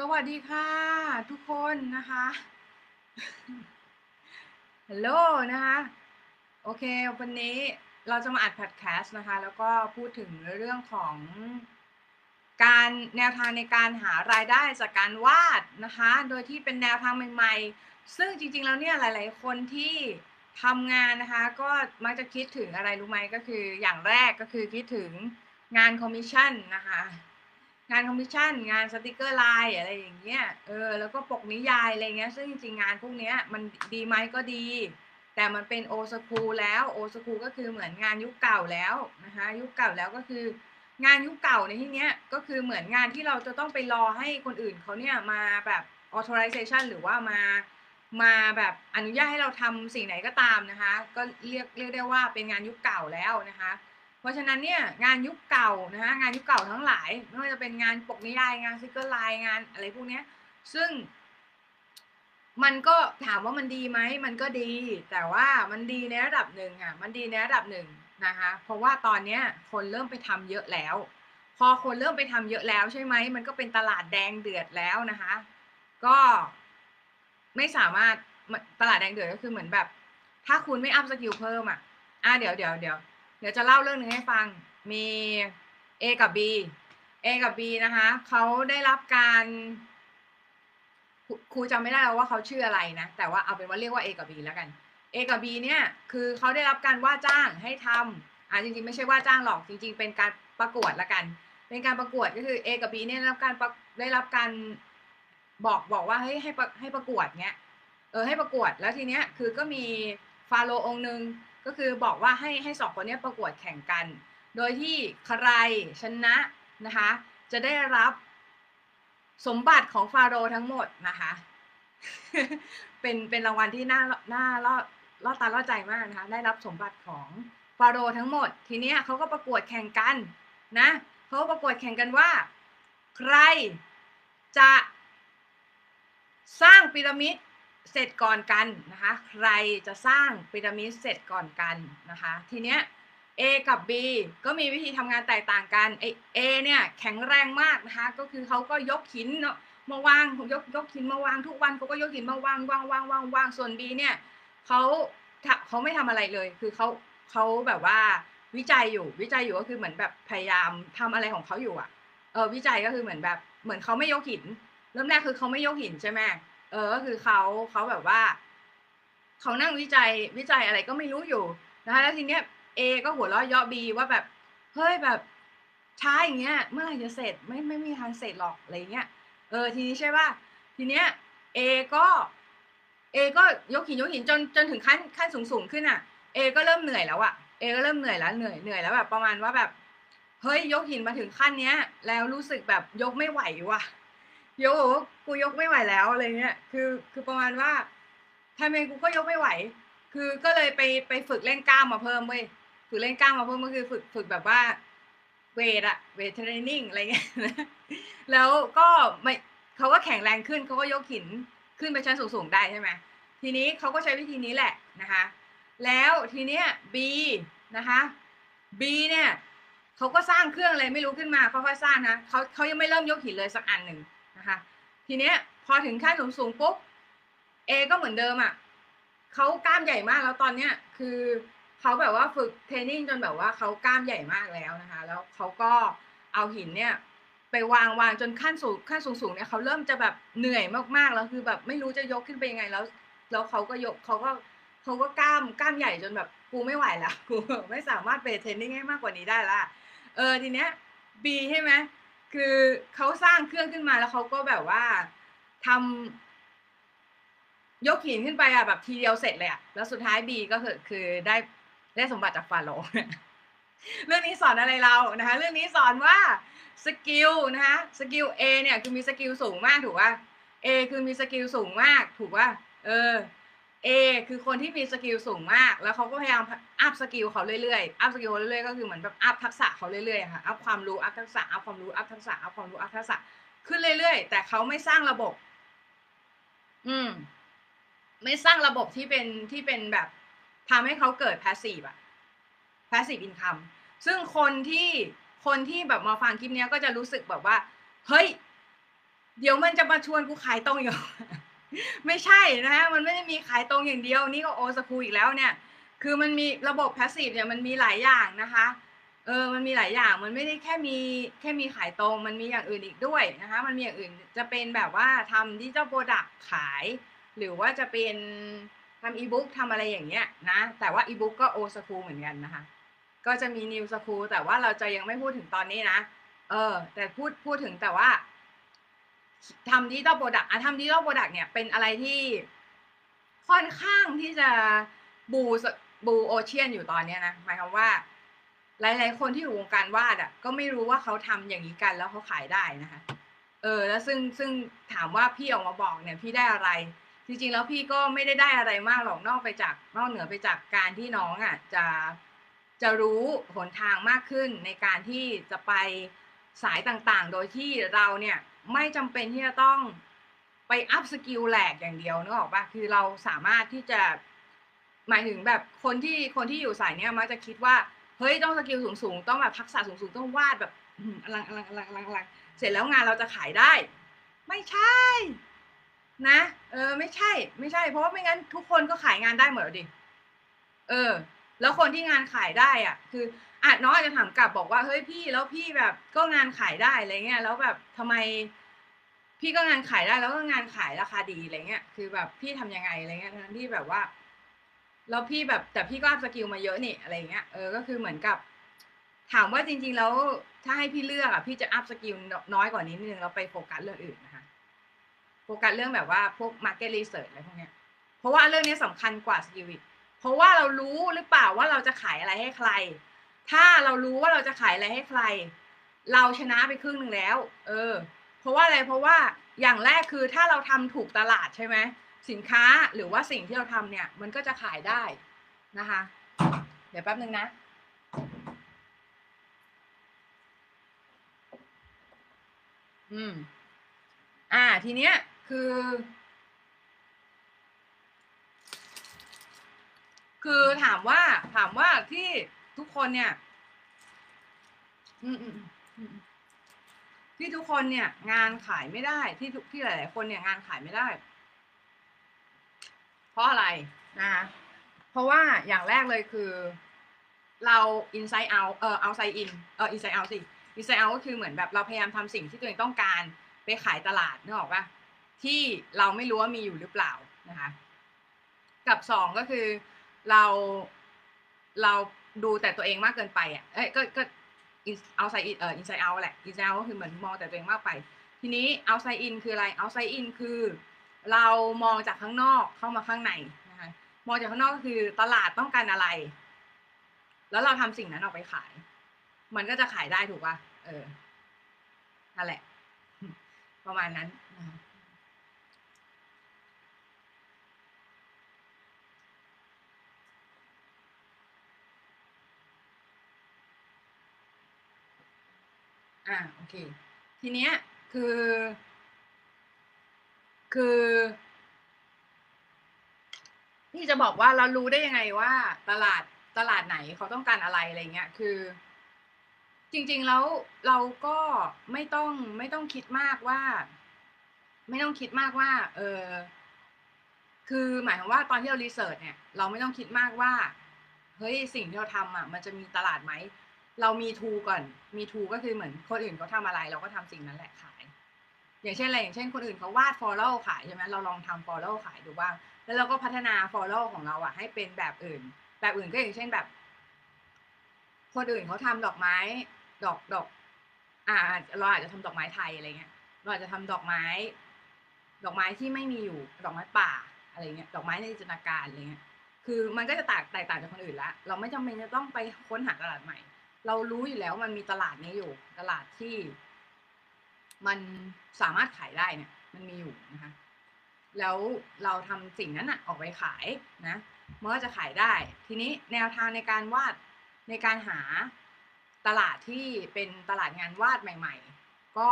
สวัสดีค่ะ ทุกคนนะคะ ฮัลโหลนะคะ โอเค วันนี้เราจะมาอัดพอดแคสต์นะคะ แล้วก็พูดถึงเรื่องของการแนวทางในการหารายได้จากการวาดนะคะ โดยที่เป็นแนวทางใหม่ๆ ซึ่งจริงๆแล้วเนี่ยหลายๆคนที่ทำงานนะคะ ก็มักจะคิดถึงอะไรรู้ไหมก็คืออย่างแรกก็คือคิดถึงงานคอมมิชชั่นนะคะ งานคอมมิชชั่นงานสติกเกอร์ไลน์อะไรอย่างเงี้ยเออแล้วก็ปกนิยายอะไรเงี้ยซึ่งจริงๆงานพวกเนี้ยมันดีไหมก็ดี แต่มันเป็น old school แล้ว old school ก็คือเหมือนงานยุคเก่าแล้วนะคะยุคเก่าแล้วก็คืองานยุคเก่าในที่เนี้ยก็คือเหมือนงานที่เราจะต้องไปรอให้คนอื่นเขาเนี่ยมาแบบ authorization หรือว่ามามาแบบอนุญาตให้เราทำสิ่งไหนก็ตามนะคะ ก็เรียกเรียกได้ว่าเป็นงานยุคเก่าแล้วนะคะ ราะฉะนั้นเนี่ยงานยุคเก่านะคะงานยุคเก่าทั้งหลายไม่ว่าจะเป็นงานปกนิยายงานซิกเกอร์ไลน์งานอะไรพวกเนี้ยซึ่งมันก็ถามว่ามันดีไหมมันก็ดี แต่ว่ามันดีในระดับหนึ่งค่ะมันดีในระดับหนึ่งนะคะเพราะว่าตอนเนี้ยคนเริ่มไปทำเยอะแล้ว พอคนเริ่มไปทำเยอะแล้วใช่ไหมมันก็เป็นตลาดแดงเดือดแล้วนะคะ ก็ไม่สามารถตลาดแดงเดือดก็คือเหมือนแบบ ถ้าคุณไม่อัพ skill เพิ่มอะอะเดี๋ยวเดี๋ยวเดี๋ยว เดี๋ยวจะเล่าเรื่องหนึ่งให้ฟัง มี A กับ B A กับ B นะคะเขาได้รับการครูจำไม่ได้แล้วว่าเขาชื่ออะไรนะ แต่ว่าเอาเป็นว่าเรียกว่า A กับ B แล้วกัน A กับ B เนี่ยคือเขาได้รับการว่าจ้างให้ทำอ่าจริงๆ ไม่ใช่ว่าจ้างหรอกจริง ๆ เป็นการประกวดละกัน เป็นการประกวดก็คือ A กับ B เนี่ยได้รับการได้รับการบอกบอกว่าให้ให้ให้ประกวดเนี้ยเออให้ประกวดแล้วทีเนี้ยคือก็มีฟาโรองค์หนึ่ง ก็คือบอกว่าให้ให้สองคนนี้ประกวดแข่งกัน โดยที่ใครชนะนะคะ จะได้รับสมบัติของฟาโรห์ทั้งหมดนะคะ เป็นเป็นรางวัลที่น่าน่าล่อล่อตาล่อใจมากนะคะ ได้รับสมบัติของฟาโรห์ทั้งหมด ทีเนี้ยเขาก็ประกวดแข่งกันนะเขาประกวดแข่งกันว่า ใครจะสร้างพีระมิด เสร็จก่อนกันนะคะ ใครจะสร้างพีระมิดเสร็จก่อนกันนะคะ ทีเนี้ย A กับ B ก็มีวิธีทำงานแตกต่างกันไอ A เนี่ยแข็งแรงมากนะคะ ก็คือเขาก็ยกหินเนาะมาวางยกยกหินมาวางทุกวันเขาก็ยกหินมาวางวางวางวางวางส่วน B เนี่ยเขาเขาไม่ทำอะไรเลย คือเขาเขาแบบว่าวิจัยอยู่วิจัยอยู่ก็คือเหมือนแบบพยายามทำอะไรของเขาอยู่อะเออวิจัยก็คือเหมือนแบบเหมือนเขาไม่ยกหิน เริ่มแรกคือเขาไม่ยกหินใช่ไหม ออก็คือเขาเขาแบบว่าเขานั่งวิจัยวิจัยอะไรก็ไม่รู้อยู่นะคะแล้วทีเนี้ยเอก็หัวเราะเยาะบีว่าแบบเฮ้ยแบบช้าอย่างเงี้ย เมื่อไหร่จะเสร็จไม่ไม่มีทางเสร็จหรอกอะไรเงี้ยเออทีนี้ใช่ป่ะทีเนี้ยเอก็เอก็ยกหินยกหินจนจนถึงขั้นขั้นสูงสูงขึ้นอะเอก็เริ่มเหนื่อยแล้วอะเอก็เริ่มเหนื่อยแล้วเหนื่อยเหนื่อยแล้วแบบประมาณว่าแบบเฮ้ยยกหินมาถึงขั้นเนี้ย แล้วรู้สึกแบบยกไม่ไหวว่ะ ยกกูยกไม่ไหวแล้วอะไรเงี้ย คือ คือประมาณว่าทำเองกูก็ยกไม่ไหว คือก็เลยไปไปฝึกเล่นกล้ามมาเพิ่มเว้ย ฝึกเล่นกล้ามมาเพิ่มก็คือฝึกฝึกแบบว่าเวทอะเวทเทรนนิ่งอะไรเงี้ย แล้วก็ไม่เขาก็แข็งแรงขึ้นเขาก็ยกหินขึ้นไปชั้นสูงๆได้ใช่ไหมทีนี้เขาก็ใช้วิธีนี้แหละนะคะ แล้วทีเนี้ย B นะคะ B เนี่ยเขาก็สร้างเครื่องอะไรไม่รู้ขึ้นมาค่อยๆสร้างนะเขาเขายังไม่เริ่มยกหินเลยสักอันหนึ่ง นะคะ ทีเนี้ยพอถึงขั้นสูงๆปุ๊บ A ก็เหมือนเดิมอะ่ะเขากล้ามใหญ่มากแล้วตอนเนี้ยคือเขาแบบว่าฝึกเทรนนิ่งจนแบบว่าเขากล้ามใหญ่มากแล้วนะคะ แล้วเขาก็เอาหินเนี่ย ไปวางวางจนขั้นสูงขั้นสูงสูงเนี่ยเขาเริ่มจะแบบเหนื่อยมากๆแล้วคือแบบไม่รู้จะยกขึ้นไปยังไงแล้ว แล้วเขาก็ยกเขาก็เขาก็กล้ามกล้ามใหญ่จนแบบกูไม่ไหวแล้วกูไม่สามารถไปเทรนนิ่งให้มากกว่านี้ได้ละเออทีเนี้ย B ใช่ไหม คือเขาสร้างเครื่องขึ้นมาแล้วเขาก็แบบว่าทำยกหินขึ้นไปอะแบบทีเดียวเสร็จเลยอะแล้วสุดท้ายบีก็คือคือได้ได้สมบัติจากฟาโรห์เรื่องนี้สอนอะไรเรานะคะ เรื่องนี้สอนว่า skill นะคะ skill A เนี่ยคือมี skill สูงมากถูกป่ะ A คือมีสกิลสูงมากถูกป่ะเออ A คือคนที่มี skill สูงมาก แล้วเขาก็พยายามอัพ skill เขาเรื่อยๆ อัพ skill เขาเรื่อยๆ ก็คือเหมือนแบบอัพทักษะเขาเรื่อยๆ ค่ะ อัพความรู้ อัพทักษะ อัพความรู้ อัพทักษะ อัพความรู้ อัพทักษะ ขึ้นเรื่อยๆ แต่เขาไม่สร้างระบบ อืม ไม่สร้างระบบที่เป็นที่เป็นแบบทำให้เขาเกิด passive อะ passive income ซึ่งคนที่คนที่แบบมาฟังคลิปนี้ก็จะรู้สึกแบบว่า เฮ้ย เดี๋ยวมันจะมาชวนกูขายตรงอยู่ ไม่ใช่นะฮะมันไม่ได้มีขายตรงอย่างเดียว นี่ก็โอสคูอีกแล้วเนี่ย คือมันมีระบบ passive เนี่ยมันมีหลายอย่างนะคะเออมันมีหลายอย่างมันไม่ได้แค่มีแค่มีขายตรง มันมีอย่างอื่นอีกด้วยนะคะมันมีอย่างอื่นจะเป็นแบบว่าทำดิจิทัลโปรดักขาย หรือว่าจะเป็นทำอีบุ๊กทำอะไรอย่างเงี้ยนะแต่ว่าอีบุ๊กก็ old school เหมือนกันนะคะ ก็จะมี new school แต่ว่าเราจะยังไม่พูดถึงตอนนี้นะเออแต่พูดพูดถึงแต่ว่า ทำ digital product อะทำ digital product เนี่ยเป็นอะไรที่ค่อนข้างที่จะ blue blue ocean อยู่ตอนนี้นะหมายความว่า หลาย ๆ คนที่อยู่วงการวาดอะก็ไม่รู้ว่าเขาทำอย่างนี้กันแล้วเขาขายได้นะคะ เออ แล้วซึ่งซึ่งถามว่าพี่ออกมาบอกเนี่ย พี่ได้อะไร จริง ๆ แล้วพี่ก็ไม่ได้ได้อะไรมากหรอกนอกไปจากนอกเหนือไปจากการที่น้องอะ จะจะรู้หนทางมากขึ้นในการที่จะไปสายต่างๆ โดยที่เราเนี่ย ไม่จำเป็นที่จะต้องไปอัพ skill แหลกอย่างเดียวนึกออกปะคือเราสามารถที่จะหมายถึงแบบคนที่คนที่อยู่สายเนี้ยมักจะคิดว่าเฮ้ยต้อง skill สูงๆต้องแบบทักษะสูงๆต้องวาดแบบอลังอลังอลังอลังอลังเสร็จแล้วงานเราจะขายได้ ไม่ใช่ นะ เออ ไม่ใช่ ไม่ใช่ เพราะว่าไม่งั้นทุกคนก็ขายงานได้หมดดิเออ แล้วคนที่งานขายได้อะ คือ อาจน้องอาจจะถามกลับบอกว่าเฮ้ยพี่แล้วพี่แบบก็งานขายได้อะไรเงี้ยแล้วแบบทำไม พี่ก็งานขายได้แล้วก็งานขายราคาดีอะไรเงี้ยคือแบบพี่ทำยังไงอะไรเงี้ยทั้งที่แบบว่าแล้วพี่แบบแต่พี่ก็อัพ skill มาเยอะนี่อะไรเงี้ยเออก็คือเหมือนกับ ถามว่าจริง ๆ แล้วถ้าให้พี่เลือกอะพี่จะอัพ skill น้อยกว่านี้นิดนึงแล้วไปโฟกัสเรื่องอื่นนะคะโฟกัสเรื่องแบบว่าพวก market research อะไรพวกเนี้ยเพราะว่าเรื่องนี้สำคัญกว่า skill อีกเพราะว่าเรารู้หรือเปล่าว่าเราจะขายอะไรให้ใคร ถ้าเรารู้ว่าเราจะขายอะไรให้ใคร เราชนะไปครึ่งหนึ่งแล้ว เออ เพราะว่าอะไรเพราะว่าอย่างแรกคือถ้าเราทำถูกตลาดใช่ไหมสินค้าหรือว่าสิ่งที่เราทำเนี่ย มันก็จะขายได้นะคะ เดี๋ยวแป๊บนึงนะอืม อ่า ทีเนี้ย คือ คือถามว่า ถามว่าที่ ทุกคนเนี่ย อืมอืมที่ทุกคนเนี่ย งานขายไม่ได้ที่ทุกที่หลาย ๆ คนเนี่ยงานขายไม่ได้ เพราะอะไรนะคะเพราะว่าอย่างแรกเลยคือ เรา inside out เออ outside in เออ inside out สิ inside out ก็คือเหมือนแบบเราพยายามทำสิ่งที่ตัวเองต้องการไปขายตลาดนึกออกปะที่เราไม่รู้ว่ามีอยู่หรือเปล่านะคะ กับสองก็คือเราเรา ดูแต่ตัวเองมากเกินไปอะเอ้ยก็ก็เอาไซอินเอ่ออินไซเอาแหละอินไซเอาก็คือเหมือนมองแต่ตัวเองมากไป ทีนี้เอาไซอินคืออะไรเอาไซอินคือ เรามองจากข้างนอกเข้ามาข้างในนะคะมองจากข้างนอกก็คือตลาดต้องการอะไร แล้วเราทำสิ่งนั้นออกไปขาย มันก็จะขายได้ถูกป่ะเออนั่นแหละ ประมาณนั้นนะคะ อ่าโอเค ทีเนี้ยคือ คือพี่จะบอกว่าเรารู้ได้ยังไงว่า ตลาดตลาดไหนเขาต้องการอะไรอะไรเงี้ย คือ จริง ๆ แล้วเราก็ไม่ต้องไม่ต้องคิดมากว่า ไม่ต้องคิดมากว่า เออคือหมายความว่าตอนที่เรารีเสิร์ชเนี่ย เราไม่ต้องคิดมากว่าเฮ้ยสิ่งที่เราทำอะ มันจะมีตลาดไหม เรามีทูก่อน มีทูก็คือเหมือนคนอื่นเขาทำอะไร เราก็ทำสิ่งนั้นแหละขาย อย่างเช่นอะไรอย่างเช่นคนอื่นเขาวาด follow ขายใช่ไหมเราลองทำ follow ขายดูบ้าง แล้วเราก็พัฒนา follow ของเราอะให้เป็นแบบอื่น แบบอื่นก็อย่างเช่นแบบ คนอื่นเขาทำดอกไม้ ดอกดอก อ่า เราอาจจะทำดอกไม้ไทยอะไรเงี้ย เราอาจจะทำดอกไม้ ดอกไม้ที่ไม่มีอยู่ ดอกไม้ป่าอะไรเงี้ย ดอกไม้ในจินตนาการอะไรเงี้ย คือมันก็จะแตกแตกต่างจากคนอื่นละ เราไม่จำเป็นจะต้องไปค้นหาตลาดใหม่ เรารู้อยู่แล้วมันมีตลาดนี้อยู่ ตลาดที่ มันสามารถขายได้เนี่ย มันมีอยู่นะคะ แล้วเราทำสิ่งนั้นอะออกไปขายนะมันก็จะขายได้ ทีนี้แนวทางในการวาดในการหาตลาดที่เป็นตลาดงานวาดใหม่ ๆ ก็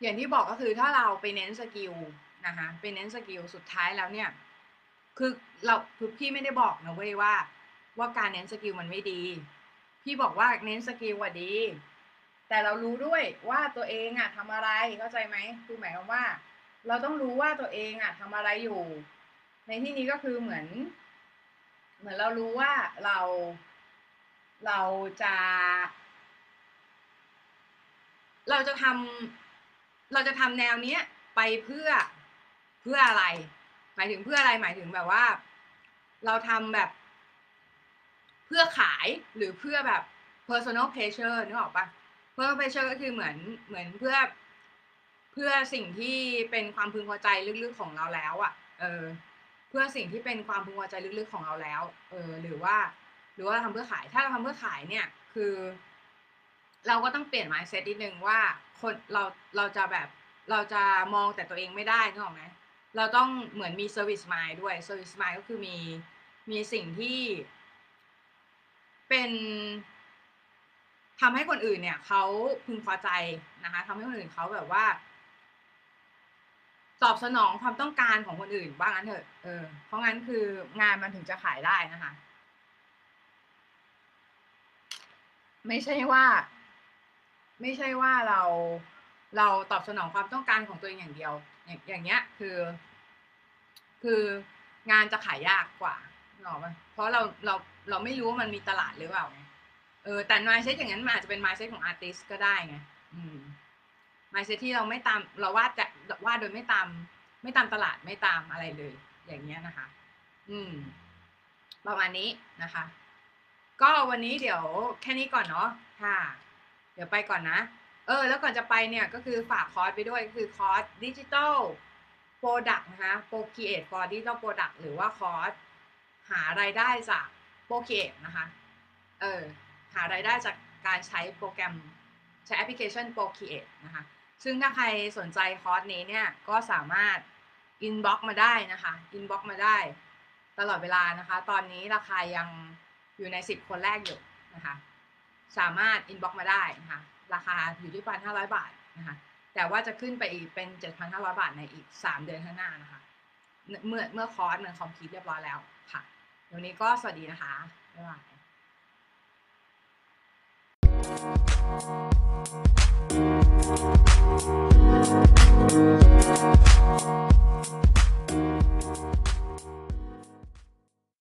อย่างที่บอกก็คือถ้าเราไปเน้น skill นะคะไปเน้น skill สุดท้ายแล้วเนี่ย คือเราคือพี่ไม่ได้บอกนะเว้ยว่า ว่าการเน้น skill มันไม่ดี พี่บอกว่าเน้น skill ว่าดี แต่เรารู้ด้วยว่าตัวเองอะทำอะไรเข้าใจไหมคือหมายความว่า เราต้องรู้ว่าตัวเองอะทำอะไรอยู่ ในที่นี้ก็คือเหมือน เหมือนเรารู้ว่าเราเราจะ เราจะทำเราจะทำแนวเนี้ยไปเพื่อเพื่ออะไร หมายถึงเพื่ออะไรหมายถึงแบบว่า เราทำแบบ เพื่อขายหรือเพื่อแบบ personal pleasure นึกออกปะ personal pleasure ก็คือเหมือนเหมือนเพื่อเพื่อสิ่งที่เป็นความพึงพอใจลึกๆของเราแล้วอะ่ะ เออ เพื่อสิ่งที่เป็นความพึงพอใจลึกๆของเราแล้ว เออ หรือว่า หรือว่าเราทำเพื่อขาย ถ้าเราทำเพื่อขายเนี่ย คือ เราก็ต้องเปลี่ยน mindset นิดนึงว่าคนเราเราจะแบบเราจะมองแต่ตัวเองไม่ได้นึกออกไหมเราต้องเหมือนมี service mind ด้วย service mind ก็คือมีมีสิ่งที่ เป็นทำให้คนอื่นเนี่ยเขาพึงพอใจนะคะทำให้คนอื่นเขาแบบว่า ตอบสนองความต้องการของคนอื่นว่างั้นเถอะเออเพราะงั้นคืองานมันถึงจะขายได้นะคะ ไม่ใช่ว่า ไม่ใช่ว่าเราเราตอบสนองความต้องการของตัวเองอย่างเดียว อย่างอย่างเงี้ยคือ คืองานจะขายยากกว่า หรอกปะเพราะเราเราเราไม่รู้ว่ามันมีตลาดหรือเปล่าไงเออแต่ mindset อย่างนั้นมันอาจจะเป็น mindset ของ artist ก็ได้ไงอืม mindset ที่เราไม่ตามเราวาดจะวาดโดยไม่ตาม ไม่ตามตลาดไม่ตามอะไรเลย อย่างเงี้ยนะคะ อืม ประมาณนี้นะคะ ก็วันนี้เดี๋ยวแค่นี้ก่อนเนาะค่ะ เดี๋ยวไปก่อนนะเออแล้วก่อนจะไปเนี่ยก็คือฝากคอร์สไปด้วยคือคอร์สดิจิ t a ลโปรดักต์นะคะโปรเ e เอท for digital product หรือว่าคอร์ส หารายได้จากโปรเ e เอทนะคะ เออ หารายได้จากการใช้โปรแกรมใช้แอปพลิเคชันโปร e เอทนะคะ ซึ่งถ้าใครสนใจคอร์สนี้เนี่ย ก็สามารถ inbox มาได้นะคะ inbox มาได้ ตลอดเวลานะคะ ตอนนี้ราคายังอยู่ในสิบคนแรกอยู่นะคะ สามารถ inbox มาได้นะคะ ราคาอยู่ที่พันห้าร้อยบาทนะคะ แต่ว่าจะขึ้นไปอีกเป็นเจ็ดพันห้าร้อยบาทในอีกสามเดือนข้างหน้านะคะ เมื่อเมื่อคอร์สมัน complete เรียบร้อยแล้วค่ะ เดี๋ยวนี้ก็สวัสดีนะคะ บ๊ายบาย